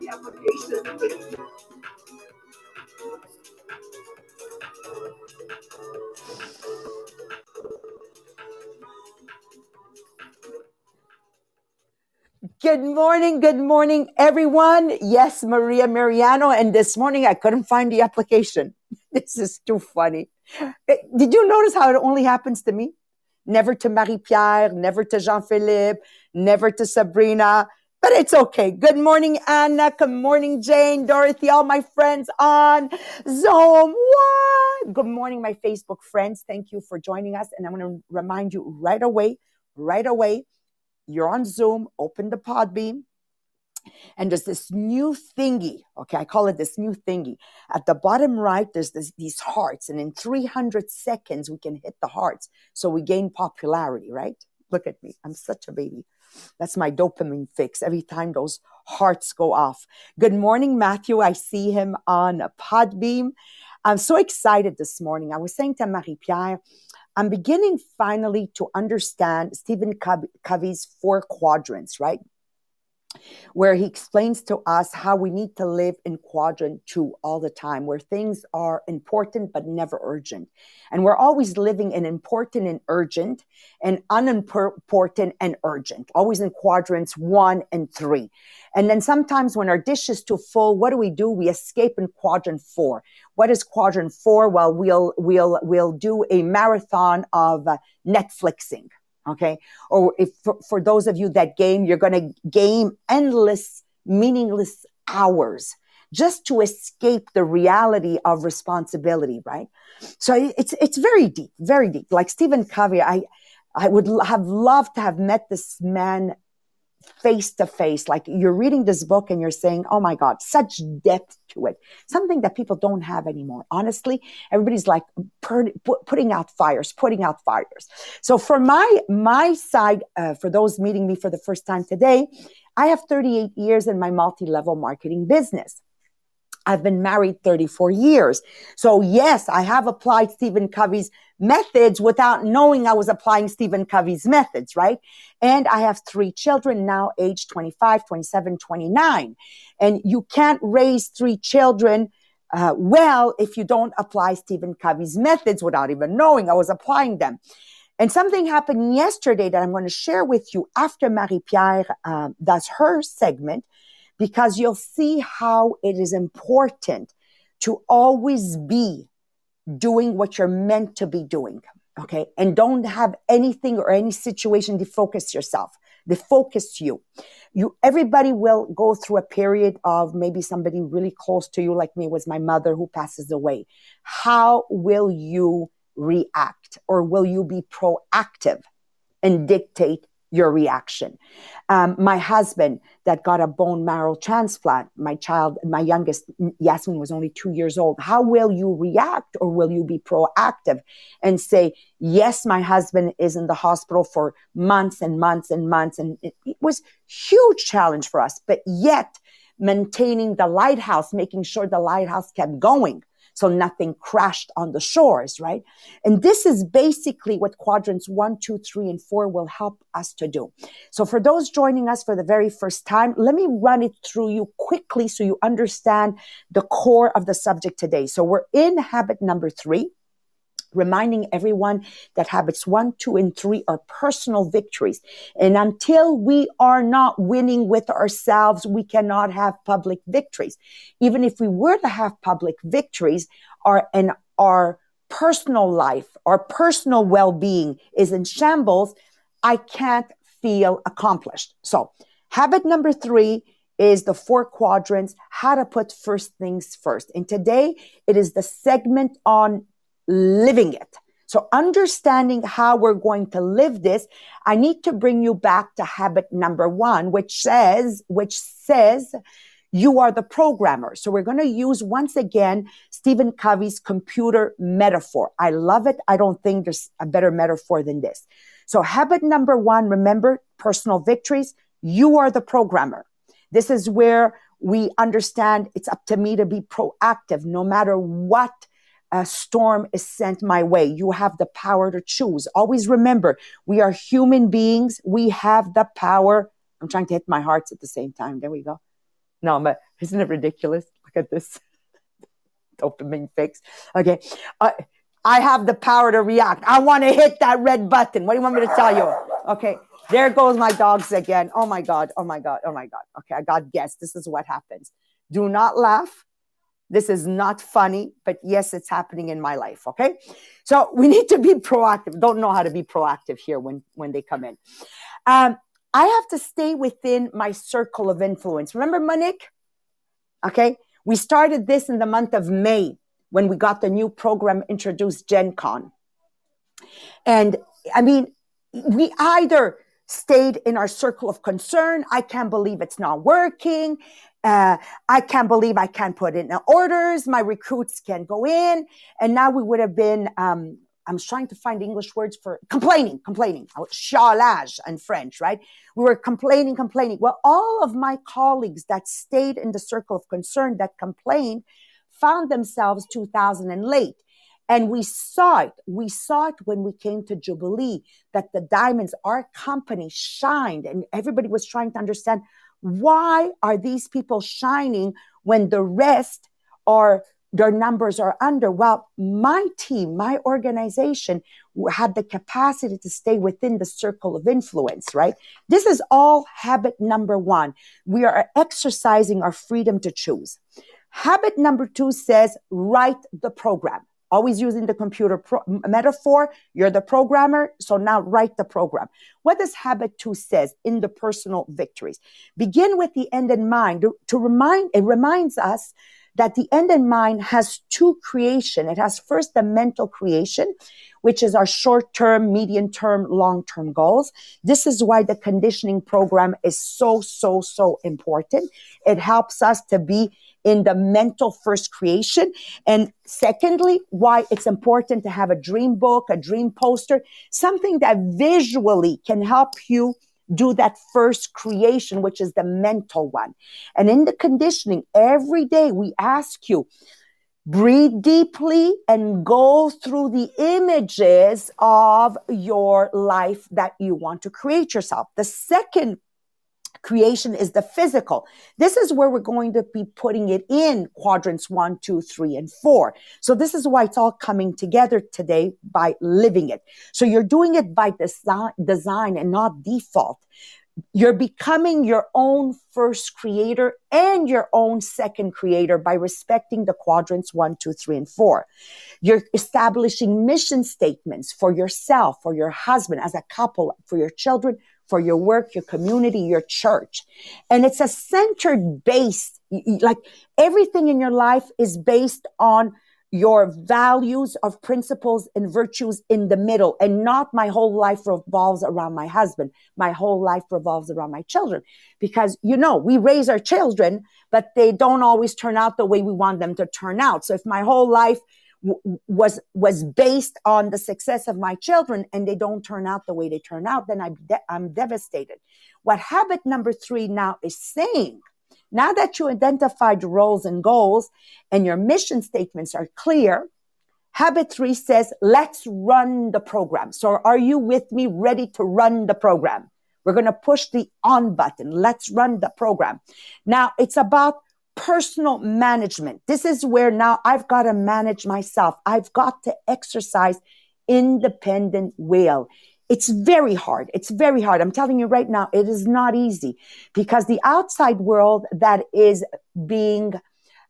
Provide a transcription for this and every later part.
the application. Good morning, good morning, everyone. Yes, Maria Mariano. And this morning I couldn't find the application. This is too funny. Eh, Did you notice how it only happens to me? Never to Marie Pierre, never to Jean Philippe, never to Sabrina. But it's okay. Good morning, Anna. Good morning, Jane, Dorothy, all my friends on Zoom. What? Good morning, my Facebook friends. Thank you for joining us. And I'm going to remind you right away, right away, you're on Zoom, open the Podbean, and there's this new thingy. Okay, I call it this new thingy. At the bottom right, there's this, these hearts, and in 300 seconds, we can hit the hearts. So we gain popularity, right? Look at me. I'm such a baby. That's my dopamine fix every time those hearts go off. Good morning, Matthew. I see him on Podbean. I'm so excited this morning. I was saying to Marie Pierre, I'm beginning finally to understand Stephen Covey's four quadrants, right? Where he explains to us how we need to live in quadrant two all the time, where things are important but never urgent. And we're always living in important and urgent and unimportant and urgent, always in quadrants one and three. And then sometimes when our dish is too full, what do we do? We escape in quadrant four. What is quadrant four? Well, we'll we'll we'll do a marathon of uh, Netflixing. Okay. Or if for, for those of you that game, you're going to game endless, meaningless hours just to escape the reality of responsibility, right? So it's it's very deep, very deep. Like Stephen Covey, I I would have loved to have met this man face to face. Like you're reading this book and you're saying, "Oh my God, such depth to it." Something that people don't have anymore. Honestly, everybody's like pu- putting out fires, putting out fires. So for my my side, uh, for those meeting me for the first time today, I have 38 years in my multi-level marketing business. I've been married 34 years. So yes, I have applied Stephen Covey's methods without knowing I was applying Stephen Covey's methods, right? And I have three children now age 25, 27, 29. And you can't raise three children uh, well if you don't apply Stephen Covey's methods without even knowing I was applying them. And something happened yesterday that I'm going to share with you after Marie Pierre um, does her segment, because you'll see how it is important to always be doing what you're meant to be doing. Okay. And don't have anything or any situation defocus yourself. Defocus you. You, everybody will go through a period of maybe somebody really close to you, like me was my mother who passes away. How will you react or will you be proactive and dictate your reaction? Um, my husband that got a bone marrow transplant, my child, my youngest, Yasmin was only two years old. How will you react or will you be proactive and say, yes, my husband is in the hospital for months and months and months. And it, it was huge challenge for us, but yet maintaining the lighthouse, making sure the lighthouse kept going. So nothing crashed on the shores, right? And this is basically what quadrants one, two, three, and four will help us to do. So for those joining us for the very first time, let me run it through you quickly so you understand the core of the subject today. So we're in habit number three. Reminding everyone that habits one, two, and three are personal victories. And until we are not winning with ourselves, we cannot have public victories. Even if we were to have public victories, our, and our personal life, our personal well-being is in shambles, I can't feel accomplished. So habit number three is the four quadrants, how to put first things first. And today it is the segment on living it. So understanding how we're going to live this, I need to bring you back to habit number one, which says, which says, you are the programmer. So we're going to use once again Stephen Covey's computer metaphor. I love it. I don't think there's a better metaphor than this. So habit number one, remember personal victories. You are the programmer. This is where we understand it's up to me to be proactive no matter what a storm is sent my way. You have the power to choose. Always remember, we are human beings. We have the power. I'm trying to hit my hearts at the same time. There we go. No, but isn't it ridiculous? Look at this dopamine fix. Okay. Uh, I have the power to react. I want to hit that red button. What do you want me to tell you? Okay. There goes my dogs again. Oh my God. Oh my God. Oh my God. Okay. I got guessed. This is what happens. Do not laugh. This is not funny, but yes, it's happening in my life. Okay. So we need to be proactive. Don't know how to be proactive here when, when they come in. Um, I have to stay within my circle of influence. Remember, Monique? Okay. We started this in the month of May when we got the new program introduced, Gen Con. And I mean, we either stayed in our circle of concern. I can't believe it's not working. Uh, I can't believe I can't put in orders. My recruits can't go in. And now we would have been, um, I'm trying to find English words for complaining, complaining, chialage in French, right? We were complaining, complaining. Well, all of my colleagues that stayed in the circle of concern that complained found themselves 2000 and late. And we saw it. We saw it when we came to Jubilee that the diamonds, our company shined and everybody was trying to understand why are these people shining when the rest are their numbers are under. Well, my team, my organization had the capacity to stay within the circle of influence, right? This is all habit number one. We are exercising our freedom to choose. Habit number two says write the program always using the computer pro- metaphor. You're the programmer. So now write the program. What does habit two says in the personal victories? Begin with the end in mind to, to remind, it reminds us that the end in mind has two creation. It has first the mental creation, which is our short term, medium term, long term goals. This is why the conditioning program is so, so, so important. It helps us to be in the mental first creation. And secondly, why it's important to have a dream book, a dream poster, something that visually can help you do that first creation, which is the mental one. And in the conditioning, every day we ask you, breathe deeply and go through the images of your life that you want to create yourself. The second creation is the physical. This is where we're going to be putting it in quadrants one, two, three, and four. So this is why it's all coming together today by living it. So you're doing it by design, design and not default. You're becoming your own first creator and your own second creator by respecting the quadrants one, two, three, and four. You're establishing mission statements for yourself, for your husband, as a couple, for your children, for your work, your community, your church. And it's a centered base, like everything in your life is based on your values of principles and virtues in the middle and not my whole life revolves around my husband. My whole life revolves around my children because, you know, we raise our children, but they don't always turn out the way we want them to turn out. So if my whole life was was based on the success of my children and they don't turn out the way they turn out then I'm, de- I'm devastated. What habit number three now is saying now that you identified your roles and goals and your mission statements are clear habit three says let's run the program. So are you with me ready to run the program? We're going to push the on button. Let's run the program. Now it's about personal management. This is where now I've got to manage myself. I've got to exercise independent will. It's very hard. It's very hard. I'm telling you right now, it is not easy because the outside world that is being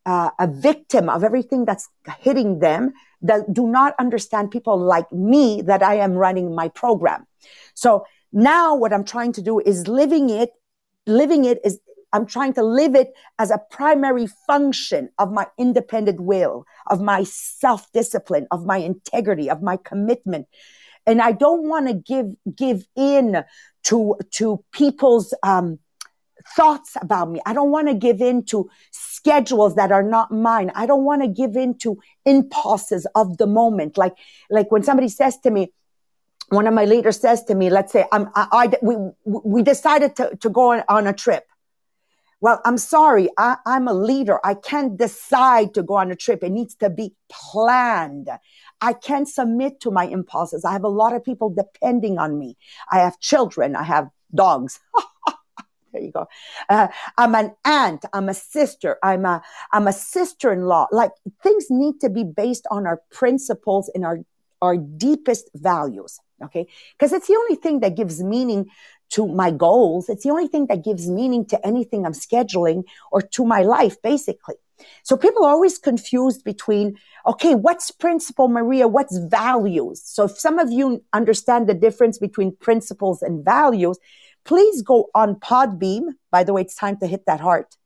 uh, a victim of everything that's hitting them that do not understand people like me that I am running my program. So now what I'm trying to do is living it, living it is I'm trying to live it as a primary function of my independent will, of my self discipline, of my integrity, of my commitment. And I don't want to give, give in to, to people's, um, thoughts about me. I don't want to give in to schedules that are not mine. I don't want to give in to impulses of the moment. Like, like when somebody says to me, one of my leaders says to me, let's say I'm, I, I we, we decided to, to go on, on a trip. Well, I'm sorry. I, I'm a leader. I can't decide to go on a trip. It needs to be planned. I can't submit to my impulses. I have a lot of people depending on me. I have children. I have dogs. there you go. Uh, I'm an aunt. I'm a sister. I'm a, I'm a sister-in-law. Like things need to be based on our principles and our, our deepest values. Okay. Cause it's the only thing that gives meaning to my goals. It's the only thing that gives meaning to anything I'm scheduling or to my life, basically. So people are always confused between, okay, what's principle, Maria? What's values? So if some of you understand the difference between principles and values, please go on Podbean. By the way, it's time to hit that heart.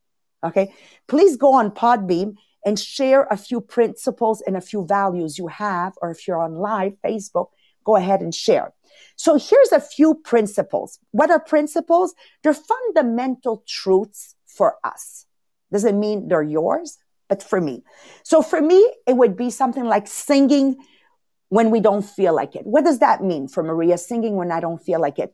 Okay. Please go on Podbean and share a few principles and a few values you have, or if you're on live Facebook, go ahead and share. So here's a few principles. What are principles? They're fundamental truths for us. Doesn't mean they're yours, but for me. So for me, it would be something like singing when we don't feel like it. What does that mean for Maria? Singing when I don't feel like it.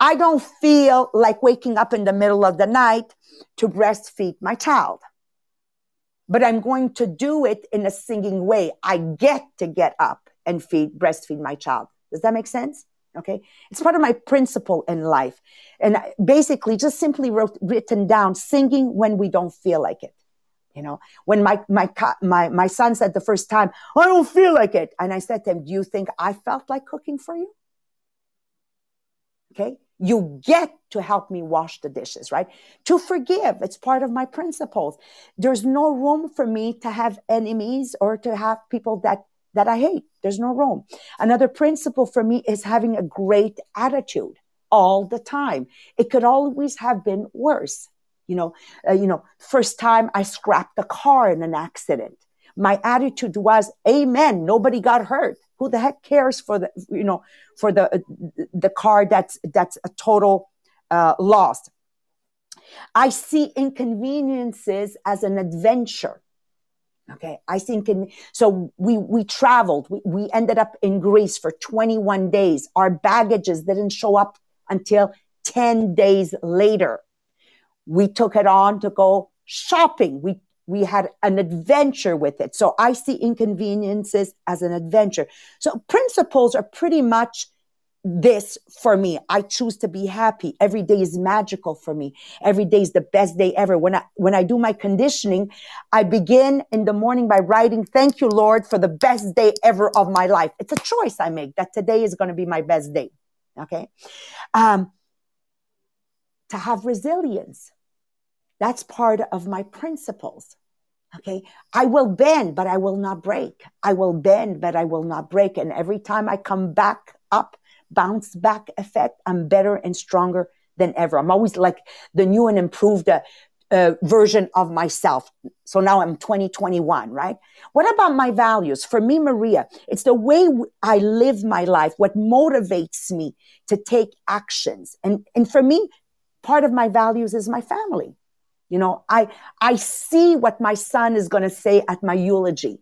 I don't feel like waking up in the middle of the night to breastfeed my child. But I'm going to do it in a singing way. I get to get up and feed, breastfeed my child. Does that make sense? Okay. It's part of my principle in life. And basically just simply wrote, written down singing when we don't feel like it. You know, when my, my, my, my son said the first time, I don't feel like it. And I said to him, do you think I felt like cooking for you? Okay. You get to help me wash the dishes, right? To forgive. It's part of my principles. There's no room for me to have enemies or to have people that that I hate. There's no room. Another principle for me is having a great attitude all the time. It could always have been worse. You know, uh, you know, first time I scrapped the car in an accident. My attitude was, amen. Nobody got hurt. Who the heck cares for the, you know, for the, uh, the car that's, that's a total, uh, loss. I see inconveniences as an adventure. Okay. I think in, so we, we traveled, we, we ended up in Greece for 21 days. Our baggages didn't show up until 10 days later. We took it on to go shopping. We, we had an adventure with it. So I see inconveniences as an adventure. So principles are pretty much this for me. I choose to be happy. Every day is magical for me. Every day is the best day ever. When I, when I do my conditioning, I begin in the morning by writing, thank you, Lord, for the best day ever of my life. It's a choice I make that today is going to be my best day. Okay. Um, to have resilience. That's part of my principles. Okay. I will bend, but I will not break. I will bend, but I will not break. And every time I come back up, bounce back effect. I'm better and stronger than ever. I'm always like the new and improved uh, uh, version of myself. So now I'm 2021, right? What about my values? For me, Maria, it's the way I live my life, what motivates me to take actions. And, and for me, part of my values is my family. You know, I, I see what my son is going to say at my eulogy.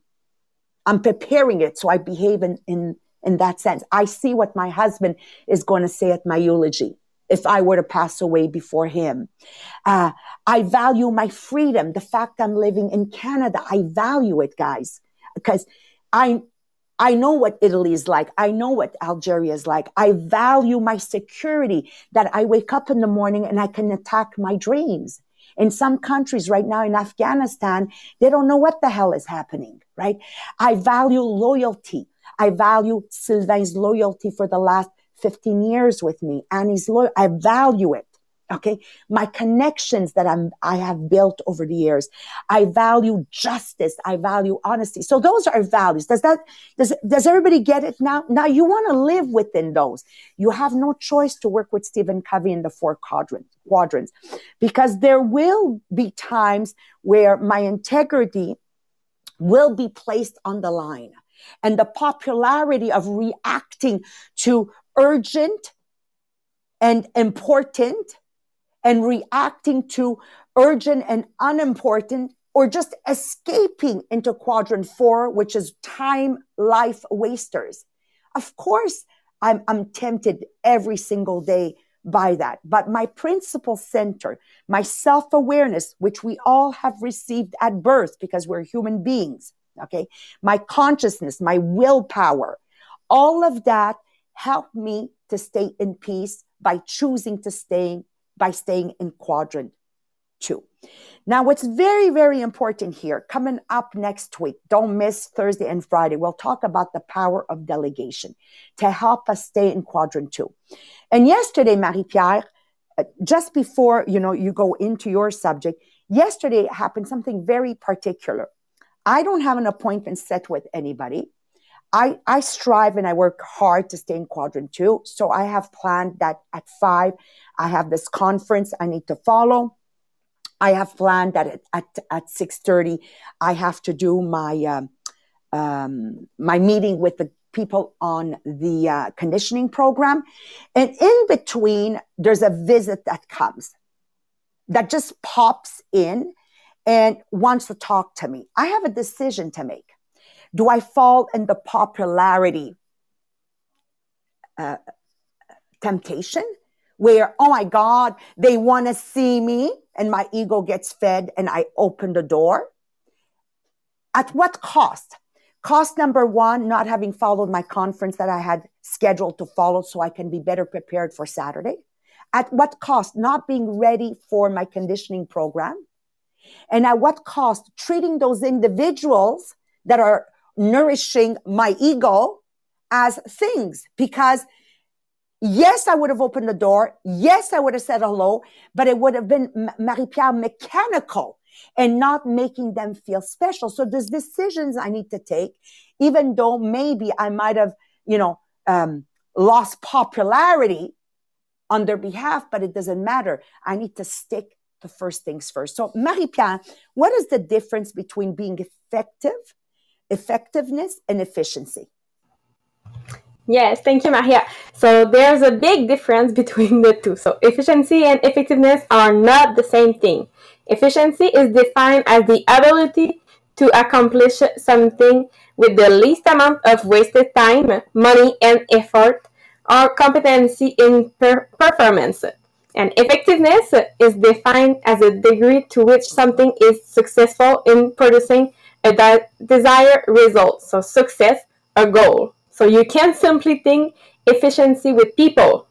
I'm preparing it so I behave in, in, in that sense. I see what my husband is going to say at my eulogy if I were to pass away before him. Uh, I value my freedom, the fact I'm living in Canada. I value it, guys, because I, I know what Italy is like. I know what Algeria is like. I value my security that I wake up in the morning and I can attack my dreams. In some countries right now in Afghanistan, they don't know what the hell is happening, right? I value loyalty. I value Sylvain's loyalty for the last 15 years with me. and Annie's loyal. I value it. Okay. My connections that I'm, I have built over the years. I value justice. I value honesty. So those are values. Does that, does, does everybody get it now? Now you want to live within those. You have no choice to work with Stephen Covey in the four quadrants because there will be times where my integrity will be placed on the line and the popularity of reacting to urgent and important and reacting to urgent and unimportant or just escaping into quadrant four, which is time life wasters. Of course, I'm, I'm tempted every single day by that. But my principal center, my self awareness, which we all have received at birth because we're human beings, okay? My consciousness, my willpower, all of that helped me to stay in peace by choosing to stay by staying in quadrant two. Now, what's very, very important here, coming up next week, don't miss Thursday and Friday, we'll talk about the power of delegation to help us stay in quadrant two. And yesterday, Marie-Pierre, uh, just before, you know, you go into your subject, yesterday happened something very particular. I don't have an appointment set with anybody. I, I strive and I work hard to stay in quadrant two. So I have planned that at five, I have this conference I need to follow. I have planned that at, at, at 6.30, I have to do my, um, um, my meeting with the people on the uh, conditioning program. And in between, there's a visit that comes that just pops in and wants to talk to me. I have a decision to make. Do I fall in the popularity uh, temptation where, oh my God, they want to see me and my ego gets fed and I open the door? At what cost? Cost number one, not having followed my conference that I had scheduled to follow so I can be better prepared for Saturday. At what cost? Not being ready for my conditioning program. And at what cost? Treating those individuals that are nourishing my ego as things because yes, I would have opened the door. Yes, I would have said hello, but it would have been Marie-Pierre mechanical and not making them feel special. So there's decisions I need to take, even though maybe I might have, you know, um, lost popularity on their behalf, but it doesn't matter. I need to stick to first things first. So Marie-Pierre, what is the difference between being effective effectiveness and efficiency. Yes, thank you, Maria. So there's a big difference between the two. So efficiency and effectiveness are not the same thing. Efficiency is defined as the ability to accomplish something with the least amount of wasted time, money, and effort, or competency in per- performance. And effectiveness is defined as a degree to which something is successful in producing a de- desired result. So success, a goal. So you can't simply think efficiency with people.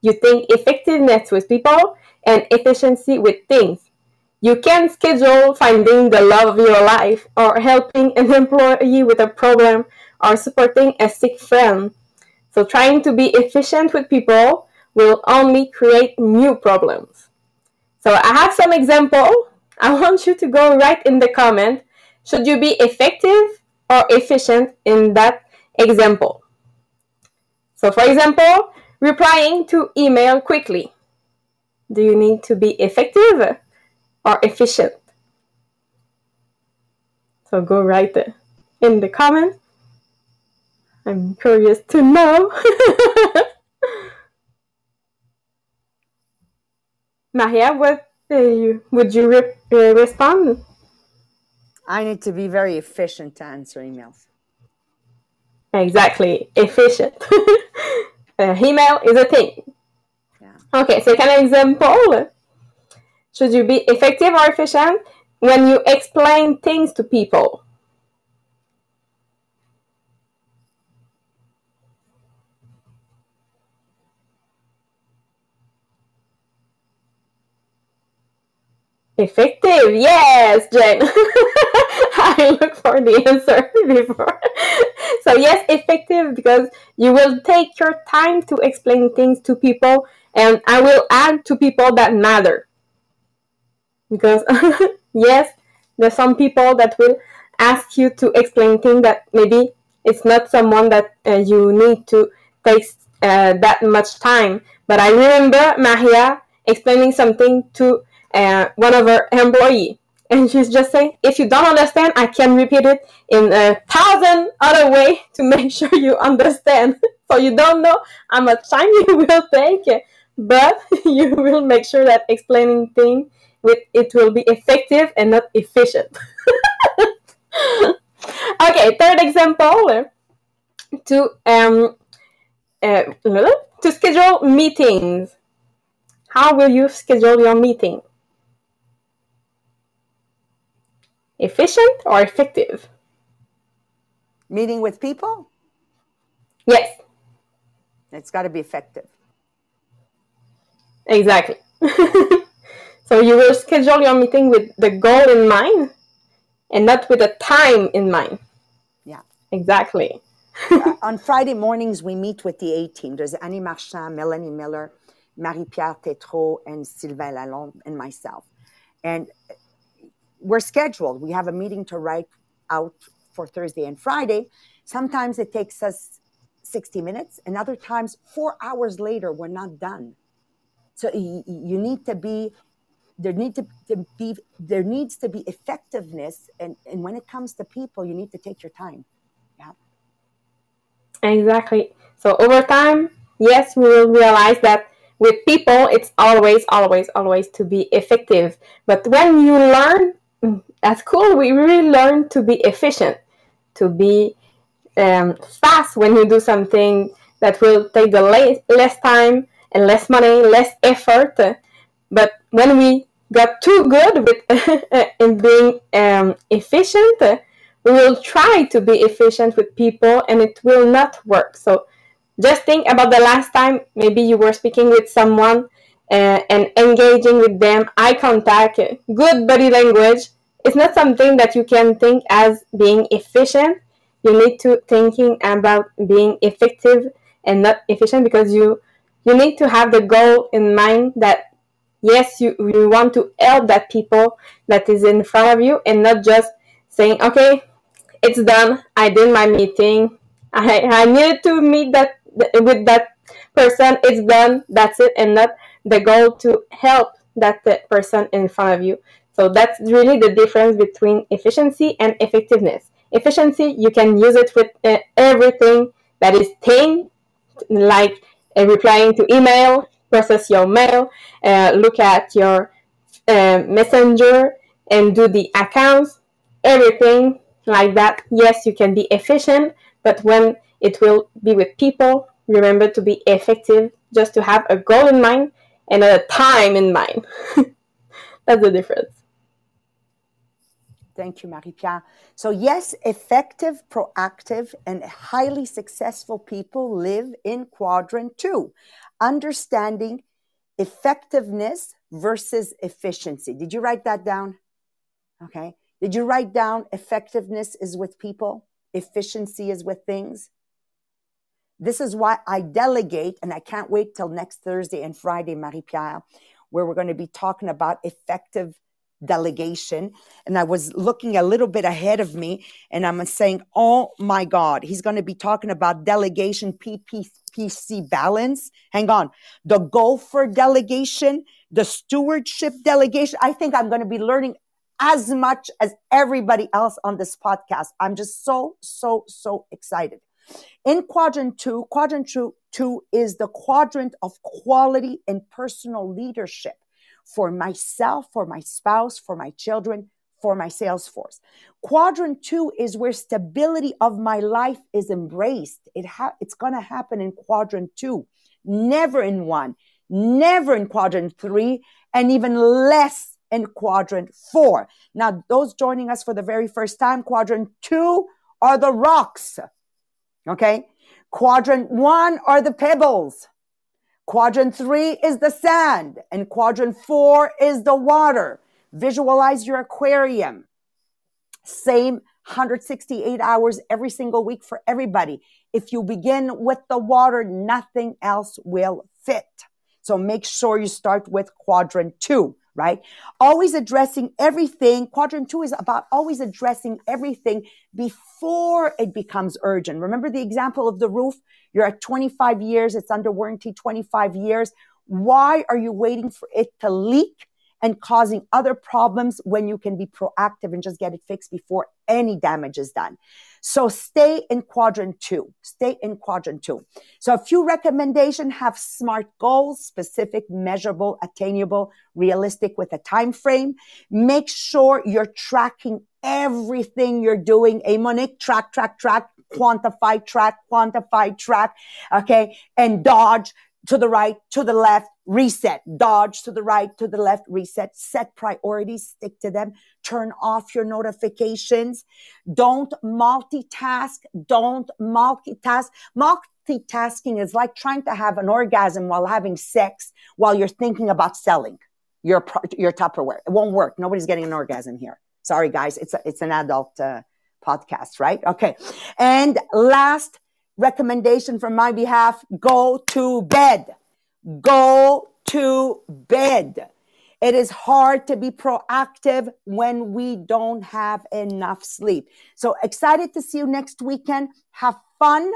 You think effectiveness with people and efficiency with things. You can schedule finding the love of your life or helping an employee with a problem or supporting a sick friend. So trying to be efficient with people will only create new problems. So I have some example. I want you to go right in the comment should you be effective or efficient in that example? So, for example, replying to email quickly. Do you need to be effective or efficient? So go right in the comment. I'm curious to know. Maria, what uh, would you re- uh, respond? I need to be very efficient to answer emails. Exactly, efficient. uh, email is a thing. Yeah. Okay, so an example. Should you be effective or efficient when you explain things to people? Effective, yes, Jen. I look for the answer before. so yes, effective because you will take your time to explain things to people, and I will add to people that matter. Because yes, there's some people that will ask you to explain things that maybe it's not someone that uh, you need to take uh, that much time. But I remember Maria explaining something to uh, one of her employee. And she's just saying if you don't understand i can repeat it in a thousand other way to make sure you understand. So you don't know how much time you will take but you will make sure that explaining thing with it will be effective and not efficient. Okay third example to um uh, to schedule meetings. How will you schedule your meeting efficient or effective? Meeting with people? Yes. It's got to be effective. Exactly. so you will schedule your meeting with the goal in mind and not with a time in mind. Yeah. Exactly. uh, on Friday mornings, we meet with the A team. There's Annie Marchand, Melanie Miller, Marie Pierre Tétrault, and Sylvain Lalonde, and myself. And we're scheduled. We have a meeting to write out for Thursday and Friday. Sometimes it takes us 60 minutes, and other times, four hours later, we're not done. So you, you need to be there need to, to, be there needs to be effectiveness and, and when it comes to people you need to take your time yeah exactly so over time yes we will realize that with people it's always always always to be effective but when you learn at school we really learn to be efficient to be um, fast when you do something that will take the less, less time and less money less effort. But when we got too good with in being um, efficient we will try to be efficient with people and it will not work. So just think about the last time maybe you were speaking with someone uh, and engaging with them, eye contact, good body language. It's not something that you can think as being efficient. You need to thinking about being effective and not efficient because you you need to have the goal in mind that yes you, you want to help that people that is in front of you and not just saying okay it's done i did my meeting i i needed to meet that with that person it's done that's it and not the goal to help that person in front of you. So that's really the difference between efficiency and effectiveness. Efficiency, you can use it with uh, everything that is thing, like uh, replying to email, process your mail, uh, look at your uh, messenger, and do the accounts, everything like that. Yes, you can be efficient, but when it will be with people, remember to be effective, just to have a goal in mind and a time in mind. That's the difference. Thank you, Marie Pierre. So, yes, effective, proactive, and highly successful people live in quadrant two, understanding effectiveness versus efficiency. Did you write that down? Okay. Did you write down effectiveness is with people, efficiency is with things? This is why I delegate, and I can't wait till next Thursday and Friday, Marie Pierre, where we're going to be talking about effective delegation. And I was looking a little bit ahead of me, and I'm saying, oh my God, he's going to be talking about delegation PPC balance. Hang on. The goal for delegation, the stewardship delegation. I think I'm going to be learning as much as everybody else on this podcast. I'm just so, so, so excited. In quadrant two, quadrant two, two is the quadrant of quality and personal leadership for myself, for my spouse, for my children, for my sales force. Quadrant two is where stability of my life is embraced. It ha- it's going to happen in quadrant two, never in one, never in quadrant three, and even less in quadrant four. Now, those joining us for the very first time, quadrant two are the rocks. Okay. Quadrant one are the pebbles. Quadrant three is the sand and quadrant four is the water. Visualize your aquarium. Same 168 hours every single week for everybody. If you begin with the water, nothing else will fit. So make sure you start with quadrant two, right? Always addressing everything. Quadrant two is about always addressing everything before it becomes urgent. Remember the example of the roof? You're at 25 years. It's under warranty 25 years. Why are you waiting for it to leak and causing other problems when you can be proactive and just get it fixed before any damage is done. So stay in quadrant two. Stay in quadrant two. So a few recommendations have smart goals, specific, measurable, attainable, realistic with a time frame. Make sure you're tracking everything you're doing. A Monique, track, track, track, quantify, track, quantify, track. Okay. And dodge to the right, to the left, reset, dodge to the right, to the left, reset, set priorities, stick to them, turn off your notifications. Don't multitask. Don't multitask. Multitasking is like trying to have an orgasm while having sex while you're thinking about selling your, your Tupperware. It won't work. Nobody's getting an orgasm here. Sorry, guys. It's a, it's an adult, uh, podcast, right? Okay. And last, recommendation from my behalf go to bed. Go to bed. It is hard to be proactive when we don't have enough sleep. So excited to see you next weekend. Have fun.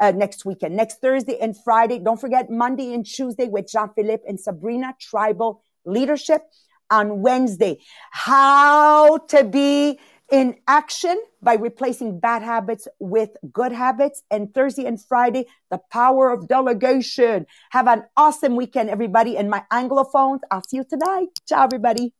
Uh, next weekend, next Thursday and Friday. Don't forget Monday and Tuesday with Jean Philippe and Sabrina, Tribal Leadership. On Wednesday, how to be in action by replacing bad habits with good habits. And Thursday and Friday, the power of delegation. Have an awesome weekend, everybody. And my Anglophones, I'll see you tonight. Ciao, everybody.